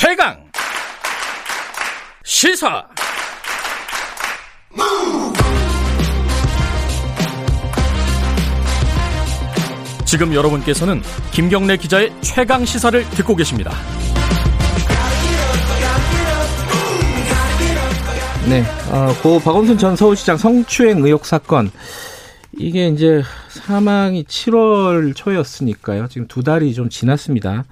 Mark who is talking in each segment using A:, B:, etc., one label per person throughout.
A: 최강 시사 지금 여러분께서는 김경래 기자의 최강 시사를 듣고 계십니다.
B: 네, 어, 고 박원순 전 서울시장 성추행 의혹 사건 이게 이제 사망이 7월 초였으니까요. 지금 두 달이 좀 지났습니다.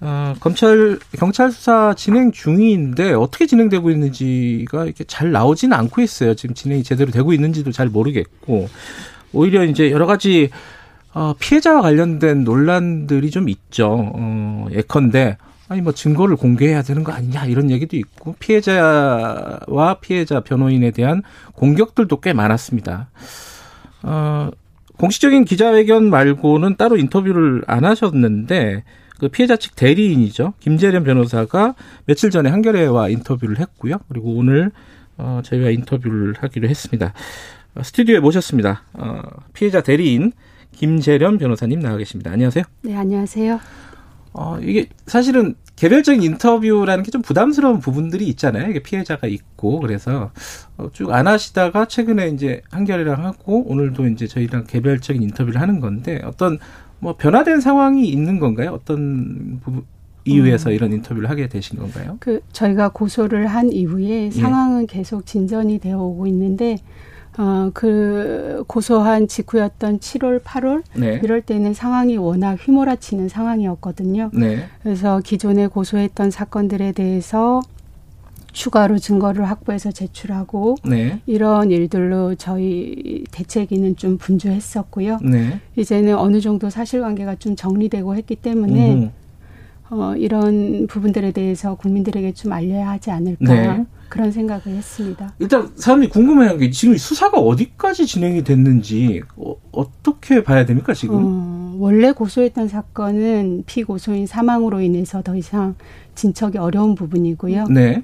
B: 어, 검찰 경찰 수사 진행 중인데 어떻게 진행되고 있는지가 이렇게 잘 나오지는 않고 있어요. 지금 진행이 제대로 되고 있는지도 잘 모르겠고 오히려 이제 여러 가지 어, 피해자와 관련된 논란들이 좀 있죠. 어, 예컨대 아니 뭐 증거를 공개해야 되는 거 아니냐 이런 얘기도 있고 피해자와 피해자 변호인에 대한 공격들도 꽤 많았습니다. 어, 공식적인 기자회견 말고는 따로 인터뷰를 안 하셨는데 그 피해자 측 대리인이죠 김재련 변호사가 며칠 전에 한겨레와 인터뷰를 했고요. 그리고 오늘 어, 저희가 인터뷰를 하기로 했습니다. 어, 스튜디오에 모셨습니다. 어, 피해자 대리인 김재련 변호사님 나와 계십니다. 안녕하세요.
C: 네, 안녕하세요.
B: 어, 이게 사실은 개별적인 인터뷰라는 게 좀 부담스러운 부분들이 있잖아요. 이게 피해자가 있고 그래서 어, 쭉안 하시다가 최근에 이제 한결이랑 하고 오늘도 이제 저희랑 개별적인 인터뷰를 하는 건데 어떤 뭐 변화된 상황이 있는 건가요? 어떤 부분 이유에서 음. 이런 인터뷰를 하게 되신 건가요?
C: 그 저희가 고소를 한 이후에 예. 상황은 예. 계속 진전이 되어 오고 있는데 어, 그 고소한 직후였던 7월, 8월 네. 이럴 때는 상황이 워낙 휘몰아치는 상황이었거든요. 네. 그래서 기존에 고소했던 사건들에 대해서 추가로 증거를 확보해서 제출하고 네. 이런 일들로 저희 대책위는 좀 분주했었고요. 네. 이제는 어느 정도 사실관계가 좀 정리되고 했기 때문에 음. 어, 이런 부분들에 대해서 국민들에게 좀 알려야 하지 않을까. 네. 그런 생각을 했습니다.
B: 일단 사람이 궁금해하는 게 지금 수사가 어디까지 진행이 됐는지 어, 떻게 봐야 됩니까 지금? 어,
C: 원래 고소했던 사건은 피고소인 사망으로 인해서 더 이상 진척이 어려운 부분이고요. 네.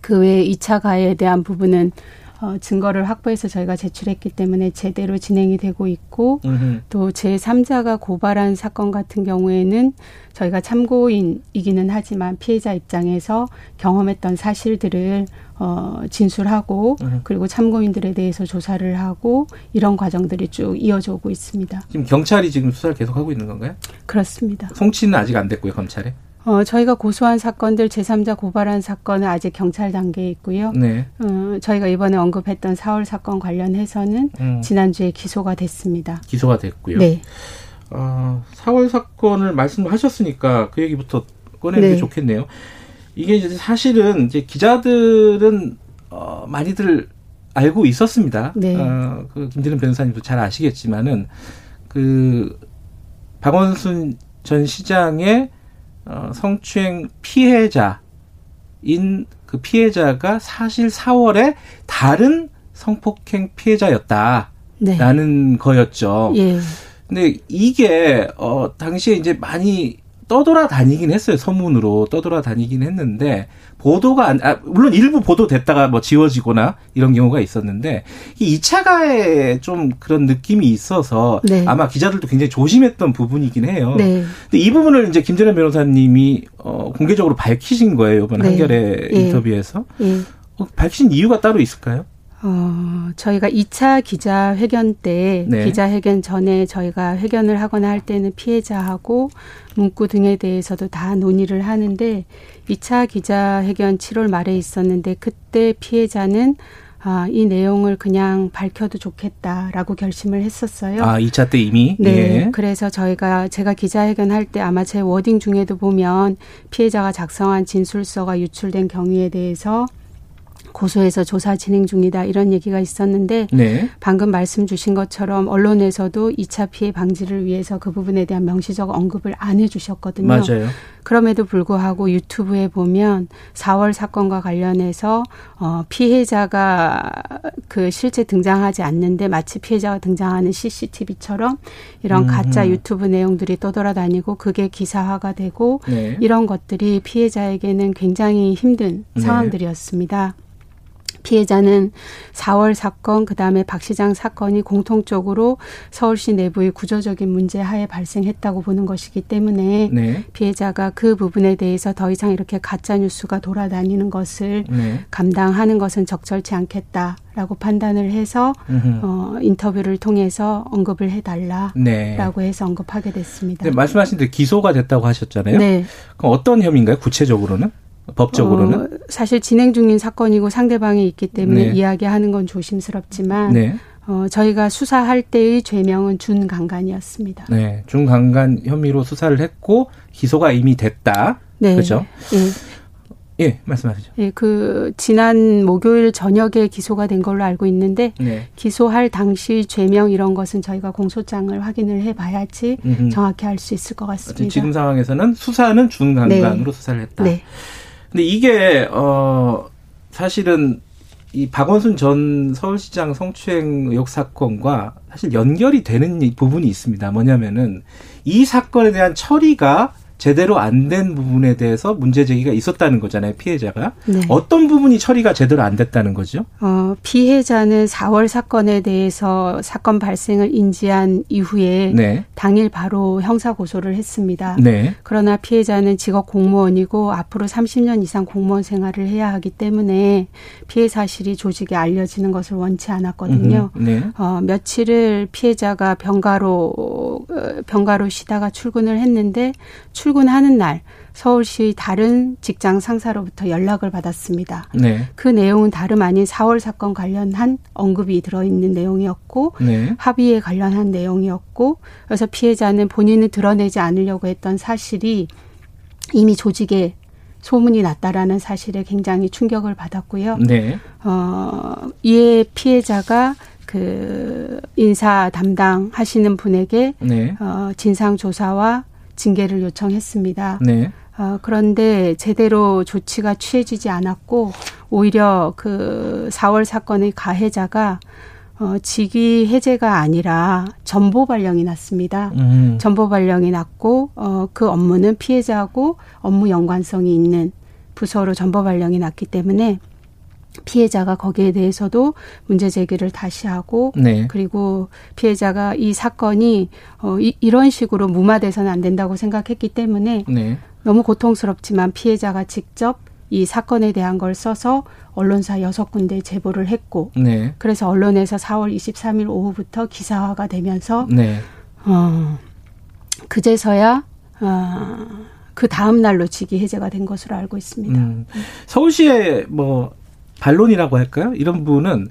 C: 그 외에 2차 가해에 대한 부분은 어, 증거를 확보해서 저희가 제출했기 때문에 제대로 진행이 되고 있고. 또 제3자가 고발한 사건 같은 경우에는 저희가 참고인이기는 하지만 피해자 입장에서 경험했던 사실들을 어, 진술하고 음. 그리고 참고인들에 대해서 조사를 하고 이런 과정들이 쭉 이어져 오고 있습니다.
B: 지금 경찰이 지금 수사를 계속하고 있는 건가요?
C: 그렇습니다.
B: 송치는 아직 안 됐고요, 검찰에?
C: 어, 저희가 고소한 사건들 제3자 고발한 사건은 아직 경찰 단계에 있고요. 네. 어, 저희가 이번에 언급했던 4월 사건 관련해서는 음. 지난주에 기소가 됐습니다.
B: 기소가 됐고요. 네. 어, 4월 사건을 말씀하셨으니까 그 얘기부터 꺼내는 네. 게 좋겠네요. 이게 이제 사실은 이제 기자들은 어, 많이들 알고 있었습니다. 네. 어, 그 김진은 변호사님도 잘 아시겠지만은 그 박원순 전 시장의 어, 성추행 피해자인 그 피해자가 사실 4월에 다른 성폭행 피해자였다라는 네. 거였죠. 예. 근데 이게 어 당시에 이제 많이 떠돌아다니긴 했어요. 서문으로 떠돌아다니긴 했는데 보도가 안, 아, 물론 일부 보도됐다가 뭐 지워지거나 이런 경우가 있었는데 이 2차 가에 좀 그런 느낌이 있어서 네. 아마 기자들도 굉장히 조심했던 부분이긴 해요. 네. 근데 이 부분을 이제 김재련 변호사님이 어, 공개적으로 밝히신 거예요. 이번 네. 한겨레 예. 인터뷰에서. 예. 어, 밝히신 이유가 따로 있을까요?
C: 어, 저희가 2차 기자회견 때, 네. 기자회견 전에 저희가 회견을 하거나 할 때는 피해자하고 문구 등에 대해서도 다 논의를 하는데, 2차 기자회견 7월 말에 있었는데, 그때 피해자는 아, 이 내용을 그냥 밝혀도 좋겠다라고 결심을 했었어요.
B: 아, 2차 때 이미?
C: 네. 예. 그래서 저희가 제가 기자회견 할 때 아마 제 워딩 중에도 보면 피해자가 작성한 진술서가 유출된 경위에 대해서 고소해서 조사 진행 중이다 이런 얘기가 있었는데 네. 방금 말씀 주신 것처럼 언론에서도 2차 피해 방지를 위해서 그 부분에 대한 명시적 언급을 안 해주셨거든요.
B: 맞아요.
C: 그럼에도 불구하고 유튜브에 보면 4월 사건과 관련해서 어 피해자가 그 실제 등장하지 않는데 마치 피해자가 등장하는 CCTV처럼 이런 음. 가짜 유튜브 내용들이 떠돌아다니고 그게 기사화가 되고 네. 이런 것들이 피해자에게는 굉장히 힘든 네. 상황들이었습니다. 피해자는 4월 사건, 그 다음에 박 시장 사건이 공통적으로 서울시 내부의 구조적인 문제 하에 발생했다고 보는 것이기 때문에 네. 피해자가 그 부분에 대해서 더 이상 이렇게 가짜 뉴스가 돌아다니는 것을 네. 감당하는 것은 적절치 않겠다 라고 판단을 해서 어, 인터뷰를 통해서 언급을 해달라라고 네. 해서 언급하게 됐습니다.
B: 네, 말씀하신 대 기소가 됐다고 하셨잖아요. 네. 그럼 어떤 혐의인가요? 구체적으로는? 법적으로는? 어,
C: 사실 진행 중인 사건이고 상대방이 있기 때문에 네. 이야기하는 건 조심스럽지만 네. 어, 저희가 수사할 때의 죄명은 준강간이었습니다.
B: 네, 준강간 혐의로 수사를 했고 기소가 이미 됐다. 네. 그렇죠? 네. 예, 말씀하시죠.
C: 예, 그 지난 목요일 저녁에 기소가 된 걸로 알고 있는데 네. 기소할 당시 죄명 이런 것은 저희가 공소장을 확인을 해봐야지 음흠. 정확히 알 수 있을 것 같습니다.
B: 지금 상황에서는 수사는 준강간으로 네. 수사를 했다. 네. 근데 이게 어 사실은 이 박원순 전 서울시장 성추행 의혹 사건과 사실 연결이 되는 부분이 있습니다. 뭐냐면은 이 사건에 대한 처리가 제대로 안 된 부분에 대해서 문제 제기가 있었다는 거잖아요, 피해자가. 네. 어떤 부분이 처리가 제대로 안 됐다는 거죠?
C: 어, 피해자는 4월 사건에 대해서 사건 발생을 인지한 이후에 네. 당일 바로 형사 고소를 했습니다. 네. 그러나 피해자는 직업 공무원이고 앞으로 30년 이상 공무원 생활을 해야 하기 때문에 피해 사실이 조직에 알려지는 것을 원치 않았거든요. 네. 어, 며칠을 피해자가 병가로 어, 병가로 쉬다가 출근을 했는데 출 근하는 날 서울시 다른 직장 상사로부터 연락을 받았습니다. 네. 그 내용은 다름 아닌 4월 사건 관련한 언급이 들어있는 내용이었고 네. 합의에 관련한 내용이었고 그래서 피해자는 본인을 드러내지 않으려고 했던 사실이 이미 조직에 소문이 났다라는 사실에 굉장히 충격을 받았고요. 네. 어, 이에 피해자가 그 인사 담당하시는 분에게 네. 어, 진상 조사와 징계를 요청했습니다. 네. 어, 그런데 제대로 조치가 취해지지 않았고 오히려 그 4월 사건의 가해자가 어, 직위 해제가 아니라 전보 발령이 났습니다. 음. 전보 발령이 났고 어, 그 업무는 피해자하고 업무 연관성이 있는 부서로 전보 발령이 났기 때문에 피해자가 거기에 대해서도 문제 제기를 다시 하고 네. 그리고 피해자가 이 사건이 어 이, 이런 식으로 무마돼서는 안 된다고 생각했기 때문에 네. 너무 고통스럽지만 피해자가 직접 이 사건에 대한 걸 써서 언론사 여섯 군데 제보를 했고 네. 그래서 언론에서 4월 23일 오후부터 기사화가 되면서 네. 어 그제서야 어, 그 다음 날로 직위 해제가 된 것으로 알고 있습니다. 음.
B: 서울시에 뭐 반론이라고 할까요? 이런 부분은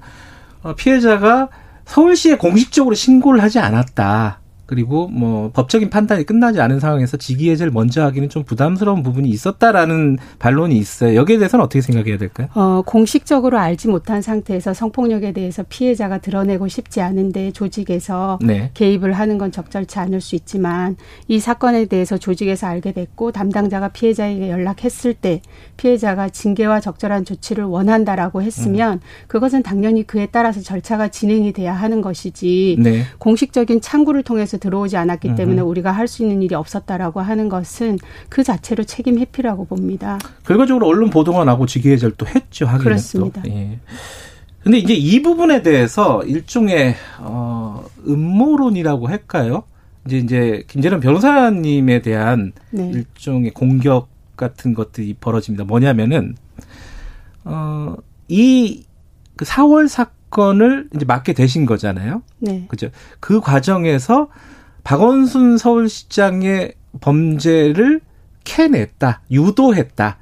B: 어, 피해자가 서울시에 공식적으로 신고를 하지 않았다. 그리고 뭐 법적인 판단이 끝나지 않은 상황에서 직위해제를 먼저 하기는 좀 부담스러운 부분이 있었다라는 반론이 있어요. 여기에 대해서는 어떻게 생각해야 될까요?
C: 어, 공식적으로 알지 못한 상태에서 성폭력에 대해서 피해자가 드러내고 싶지 않은데 조직에서 네. 개입을 하는 건 적절치 않을 수 있지만 이 사건에 대해서 조직에서 알게 됐고 담당자가 피해자에게 연락했을 때 피해자가 징계와 적절한 조치를 원한다라고 했으면 음. 그것은 당연히 그에 따라서 절차가 진행이 돼야 하는 것이지 네. 공식적인 창구를 통해서 들어오지 않았기 때문에 음. 우리가 할 수 있는 일이 없었다라고 하는 것은 그 자체로 책임 회피라고 봅니다.
B: 결과적으로 언론 보도가 나고 직위해제를 또 했죠. 하긴
C: 그렇습니다. 또. 예.
B: 근데 이제 이 부분에 대해서 일종의 어 음모론이라고 할까요? 이제 이제 김재련 변호사님에 대한 네. 일종의 공격 같은 것들이 벌어집니다. 뭐냐면은 어이 그 4월 사건 사건을 이제 맡게 되신 거잖아요. 네. 그죠. 그 과정에서 박원순 서울시장의 범죄를 캐냈다, 유도했다.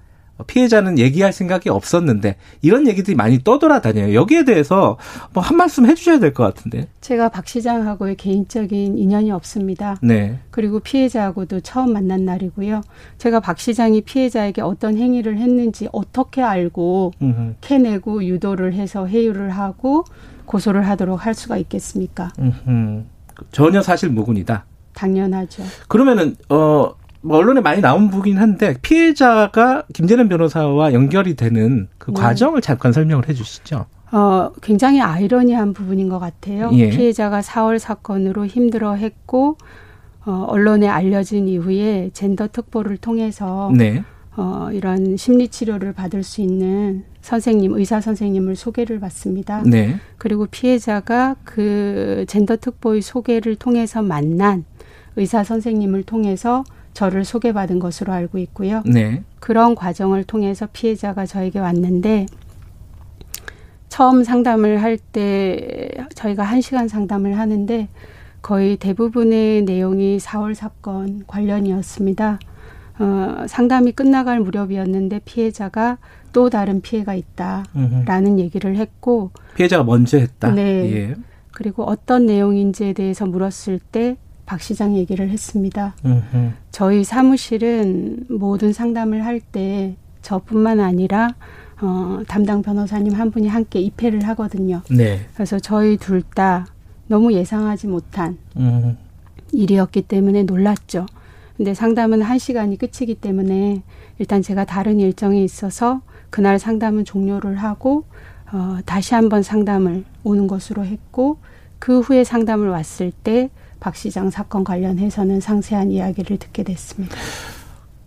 B: 피해자는 얘기할 생각이 없었는데 이런 얘기들이 많이 떠돌아다녀요. 여기에 대해서 뭐 한 말씀 해주셔야 될 것 같은데.
C: 제가 박 시장하고의 개인적인 인연이 없습니다. 네. 그리고 피해자하고도 처음 만난 날이고요. 제가 박 시장이 피해자에게 어떤 행위를 했는지 어떻게 알고 음흠. 캐내고 유도를 해서 회유를 하고 고소를 하도록 할 수가 있겠습니까? 음흠.
B: 전혀 사실 무근이다.
C: 당연하죠.
B: 그러면은 어 뭐 언론에 많이 나온 부분이긴 한데 피해자가 김재련 변호사와 연결이 되는 그 네. 과정을 잠깐 설명을 해 주시죠.
C: 어, 굉장히 아이러니한 부분인 것 같아요. 예. 피해자가 4월 사건으로 힘들어 했고, 어, 언론에 알려진 이후에 젠더 특보를 통해서, 네. 어, 이런 심리 치료를 받을 수 있는 선생님, 의사 선생님을 소개를 받습니다. 네. 그리고 피해자가 그 젠더 특보의 소개를 통해서 만난 의사 선생님을 통해서 저를 소개받은 것으로 알고 있고요. 네. 그런 과정을 통해서 피해자가 저에게 왔는데 처음 상담을 할 때 저희가 한 시간 상담을 하는데 거의 대부분의 내용이 4월 사건 관련이었습니다. 어, 상담이 끝나갈 무렵이었는데 피해자가 또 다른 피해가 있다라는 음흠. 얘기를 했고
B: 피해자가 먼저 했다.
C: 네. 예. 그리고 어떤 내용인지에 대해서 물었을 때 박 시장 얘기를 했습니다. 음흠. 저희 사무실은 모든 상담을 할 때 저뿐만 아니라 어, 담당 변호사님 한 분이 함께 입회를 하거든요. 네. 그래서 저희 둘 다 너무 예상하지 못한 음. 일이었기 때문에 놀랐죠. 근데 상담은 한 시간이 끝이기 때문에 일단 제가 다른 일정이 있어서 그날 상담은 종료를 하고 어, 다시 한번 상담을 오는 것으로 했고 그 후에 상담을 왔을 때 박 시장 사건 관련해서는 상세한 이야기를 듣게 됐습니다.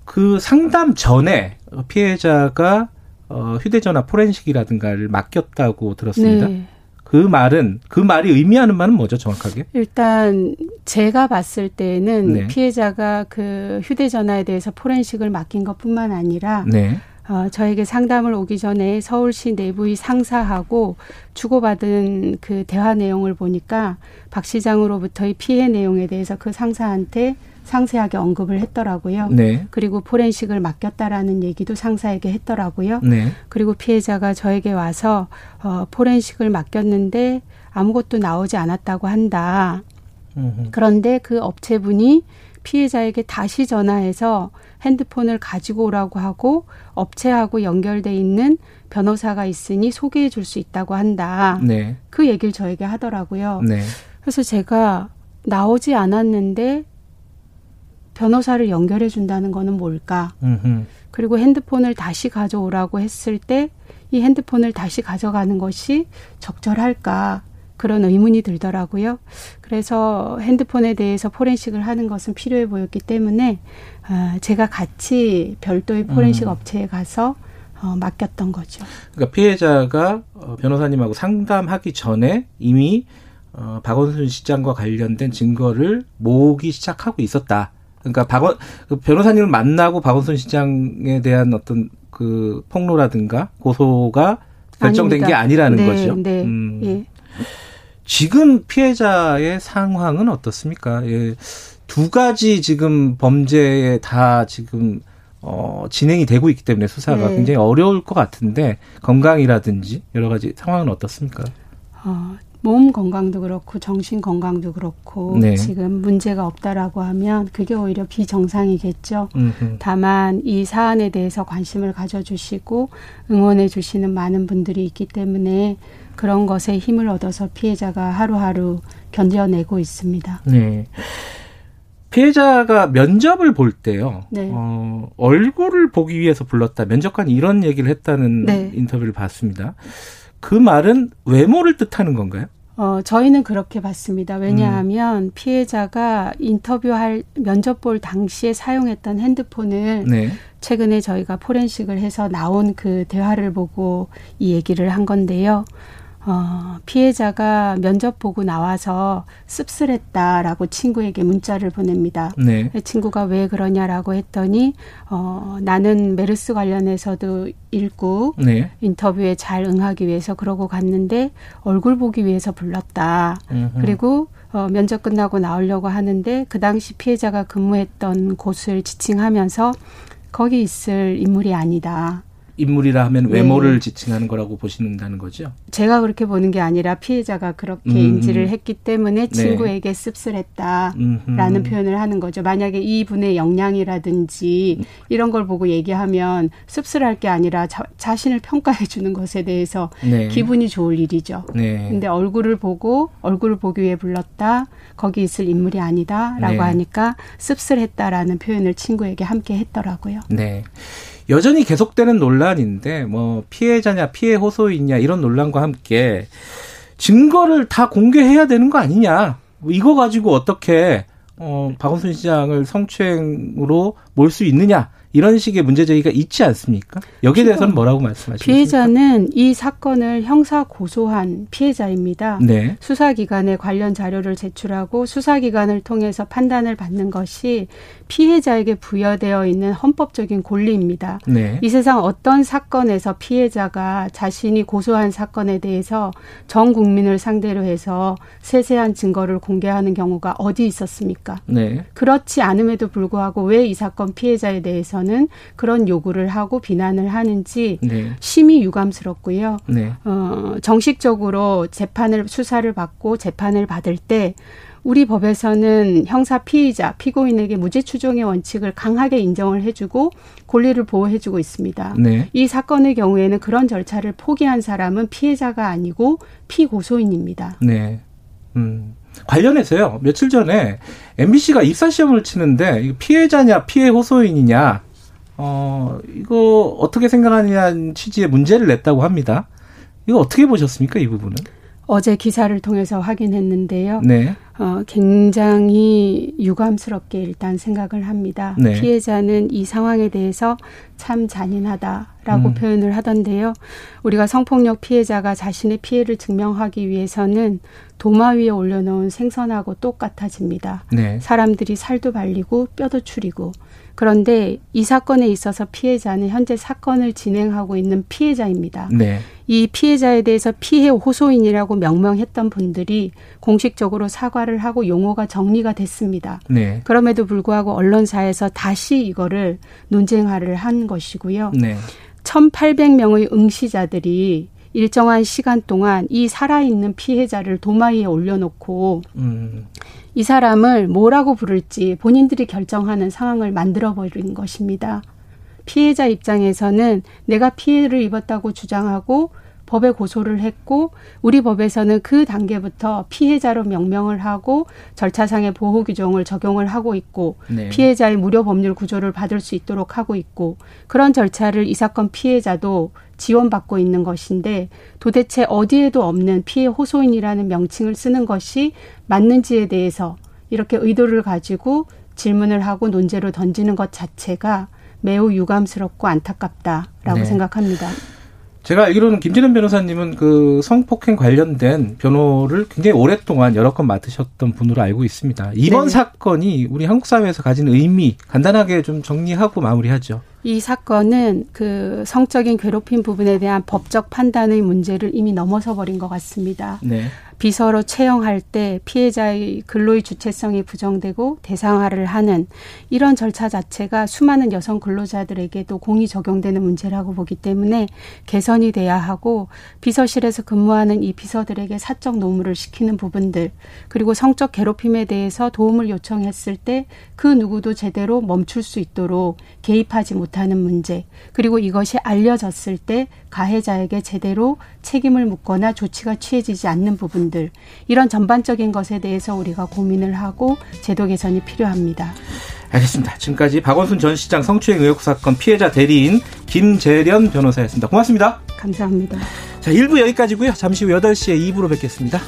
B: 그 상담 전에 피해자가 어, 휴대전화 포렌식이라든가를 맡겼다고 들었습니다. 네. 그 말은 그 말이 의미하는 말은 뭐죠, 정확하게?
C: 일단 제가 봤을 때는 네. 피해자가 그 휴대전화에 대해서 포렌식을 맡긴 것뿐만 아니라 네. 어, 저에게 상담을 오기 전에 서울시 내부의 상사하고 주고받은 그 대화 내용을 보니까 박 시장으로부터의 피해 내용에 대해서 그 상사한테 상세하게 언급을 했더라고요. 네. 그리고 포렌식을 맡겼다라는 얘기도 상사에게 했더라고요. 네. 그리고 피해자가 저에게 와서 어, 포렌식을 맡겼는데 아무것도 나오지 않았다고 한다. 그런데 그 업체분이 피해자에게 다시 전화해서 핸드폰을 가지고 오라고 하고 업체하고 연결돼 있는 변호사가 있으니 소개해 줄 수 있다고 한다. 네. 그 얘기를 저에게 하더라고요. 네. 그래서 제가 나오지 않았는데 변호사를 연결해 준다는 거는 뭘까? 음흠. 그리고 핸드폰을 다시 가져오라고 했을 때 이 핸드폰을 다시 가져가는 것이 적절할까? 그런 의문이 들더라고요. 그래서 핸드폰에 대해서 포렌식을 하는 것은 필요해 보였기 때문에 어, 제가 같이 별도의 포렌식 음. 업체에 가서 어, 맡겼던 거죠.
B: 그러니까 피해자가 어, 변호사님하고 상담하기 전에 이미 어, 박원순 시장과 관련된 증거를 모으기 시작하고 있었다. 그러니까 박원 그 변호사님을 만나고 박원순 시장에 대한 어떤 그 폭로라든가 고소가 결정된 아닙니다. 게 아니라는 네, 거죠. 네. 음. 예. 지금 피해자의 상황은 어떻습니까? 예. 두 가지 지금 범죄에 다 지금 어, 진행이 되고 있기 때문에 수사가 네. 굉장히 어려울 것 같은데 건강이라든지 여러 가지 상황은 어떻습니까?
C: 어, 몸 건강도 그렇고 정신 건강도 그렇고 네. 지금 문제가 없다라고 하면 그게 오히려 비정상이겠죠. 음흠. 다만 이 사안에 대해서 관심을 가져주시고 응원해 주시는 많은 분들이 있기 때문에 그런 것에 힘을 얻어서 피해자가 하루하루 견뎌내고 있습니다. 네.
B: 피해자가 면접을 볼 때요. 네. 어, 얼굴을 보기 위해서 불렀다. 면접관이 이런 얘기를 했다는 네. 인터뷰를 봤습니다. 그 말은 외모를 뜻하는 건가요?
C: 어, 저희는 그렇게 봤습니다. 왜냐하면 음. 피해자가 인터뷰할 면접 볼 당시에 사용했던 핸드폰을 네. 최근에 저희가 포렌식을 해서 나온 그 대화를 보고 이 얘기를 한 건데요. 어, 피해자가 면접 보고 나와서 씁쓸했다라고 친구에게 문자를 보냅니다. 네. 친구가 왜 그러냐라고 했더니 어, 나는 메르스 관련해서도 읽고 네. 인터뷰에 잘 응하기 위해서 그러고 갔는데 얼굴 보기 위해서 불렀다. 음흠. 그리고 어, 면접 끝나고 나오려고 하는데 그 당시 피해자가 근무했던 곳을 지칭하면서 거기 있을 인물이 아니다.
B: 인물이라 하면 네. 외모를 네. 지칭하는 거라고 보시는다는 거죠?
C: 제가 그렇게 보는 게 아니라 피해자가 그렇게 음, 인지를 음. 했기 때문에 네. 친구에게 씁쓸했다라는 음, 표현을 하는 거죠. 만약에 이분의 역량이라든지 이런 걸 보고 얘기하면 씁쓸할 게 아니라 자, 자신을 평가해 주는 것에 대해서 네. 기분이 좋을 일이죠. 네. 근데 얼굴을 보고 얼굴을 보기 위해 불렀다. 거기 있을 인물이 아니다라고 네. 하니까 씁쓸했다라는 표현을 친구에게 함께 했더라고요.
B: 네. 여전히 계속되는 논란인데 뭐 피해자냐 피해 호소인냐 이런 논란과 함께 증거를 다 공개해야 되는 거 아니냐. 뭐 이거 가지고 어떻게 어 박원순 시장을 성추행으로 몰 수 있느냐 이런 식의 문제 제기가 있지 않습니까? 여기에 대해서는 뭐라고 말씀하십니까?
C: 피해자는 이 사건을 형사 고소한 피해자입니다. 네. 수사기관에 관련 자료를 제출하고 수사기관을 통해서 판단을 받는 것이 피해자에게 부여되어 있는 헌법적인 권리입니다. 네. 이 세상 어떤 사건에서 피해자가 자신이 고소한 사건에 대해서 전 국민을 상대로 해서 세세한 증거를 공개하는 경우가 어디 있었습니까? 네. 그렇지 않음에도 불구하고 왜 이 사건 피해자에 대해서는 그런 요구를 하고 비난을 하는지 네. 심히 유감스럽고요. 네. 어, 정식적으로 재판을 수사를 받고 재판을 받을 때 우리 법에서는 형사 피의자, 피고인에게 무죄 추정의 원칙을 강하게 인정을 해주고 권리를 보호해주고 있습니다. 네. 이 사건의 경우에는 그런 절차를 포기한 사람은 피해자가 아니고 피고소인입니다.
B: 네. 음. 관련해서요. 며칠 전에 MBC가 입사 시험을 치는데 피해자냐 피해 호소인이냐 어 이거 어떻게 생각하느냐는 취지의 문제를 냈다고 합니다. 이거 어떻게 보셨습니까 이 부분은?
C: 어제 기사를 통해서 확인했는데요. 네. 어, 굉장히 유감스럽게 일단 생각을 합니다. 네. 피해자는 이 상황에 대해서 참 잔인하다라고 음. 표현을 하던데요. 우리가 성폭력 피해자가 자신의 피해를 증명하기 위해서는 도마 위에 올려놓은 생선하고 똑같아집니다. 네. 사람들이 살도 발리고 뼈도 추리고 그런데 이 사건에 있어서 피해자는 현재 사건을 진행하고 있는 피해자입니다. 네. 이 피해자에 대해서 피해 호소인이라고 명명했던 분들이 공식적으로 사과를 하고 용어가 정리가 됐습니다. 네. 그럼에도 불구하고 언론사에서 다시 이거를 논쟁화를 한 것이고요. 네. 1,800명의 응시자들이 일정한 시간 동안 이 살아있는 피해자를 도마 위에 올려놓고 음. 이 사람을 뭐라고 부를지 본인들이 결정하는 상황을 만들어 버린 것입니다. 피해자 입장에서는 내가 피해를 입었다고 주장하고 법에 고소를 했고 우리 법에서는 그 단계부터 피해자로 명명을 하고 절차상의 보호 규정을 적용을 하고 있고 네. 피해자의 무료 법률 구조를 받을 수 있도록 하고 있고 그런 절차를 이 사건 피해자도 지원받고 있는 것인데 도대체 어디에도 없는 피해 호소인이라는 명칭을 쓰는 것이 맞는지에 대해서 이렇게 의도를 가지고 질문을 하고 논제로 던지는 것 자체가 매우 유감스럽고 안타깝다라고 네. 생각합니다.
B: 제가 알기로는 김진현 변호사님은 그 성폭행 관련된 변호를 굉장히 오랫동안 여러 건 맡으셨던 분으로 알고 있습니다. 이번 네. 사건이 우리 한국 사회에서 가진 의미 간단하게 좀 정리하고 마무리하죠.
C: 이 사건은 그 성적인 괴롭힘 부분에 대한 법적 판단의 문제를 이미 넘어서 버린 것 같습니다. 네. 비서로 채용할 때 피해자의 근로의 주체성이 부정되고 대상화를 하는 이런 절차 자체가 수많은 여성 근로자들에게도 공이 적용되는 문제라고 보기 때문에 개선이 돼야 하고 비서실에서 근무하는 이 비서들에게 사적 노무를 시키는 부분들 그리고 성적 괴롭힘에 대해서 도움을 요청했을 때 그 누구도 제대로 멈출 수 있도록 개입하지 못하는 문제 그리고 이것이 알려졌을 때 가해자에게 제대로 책임을 묻거나 조치가 취해지지 않는 부분 부분들 이런 전반적인 것에 대해서 우리가 고민을 하고 제도 개선이 필요합니다.
B: 알겠습니다. 지금까지 박원순 전 시장 성추행 의혹 사건 피해자 대리인 김재련 변호사였습니다. 고맙습니다.
C: 감사합니다.
B: 자, 1부 여기까지고요. 잠시 후 8시에 2부로 뵙겠습니다.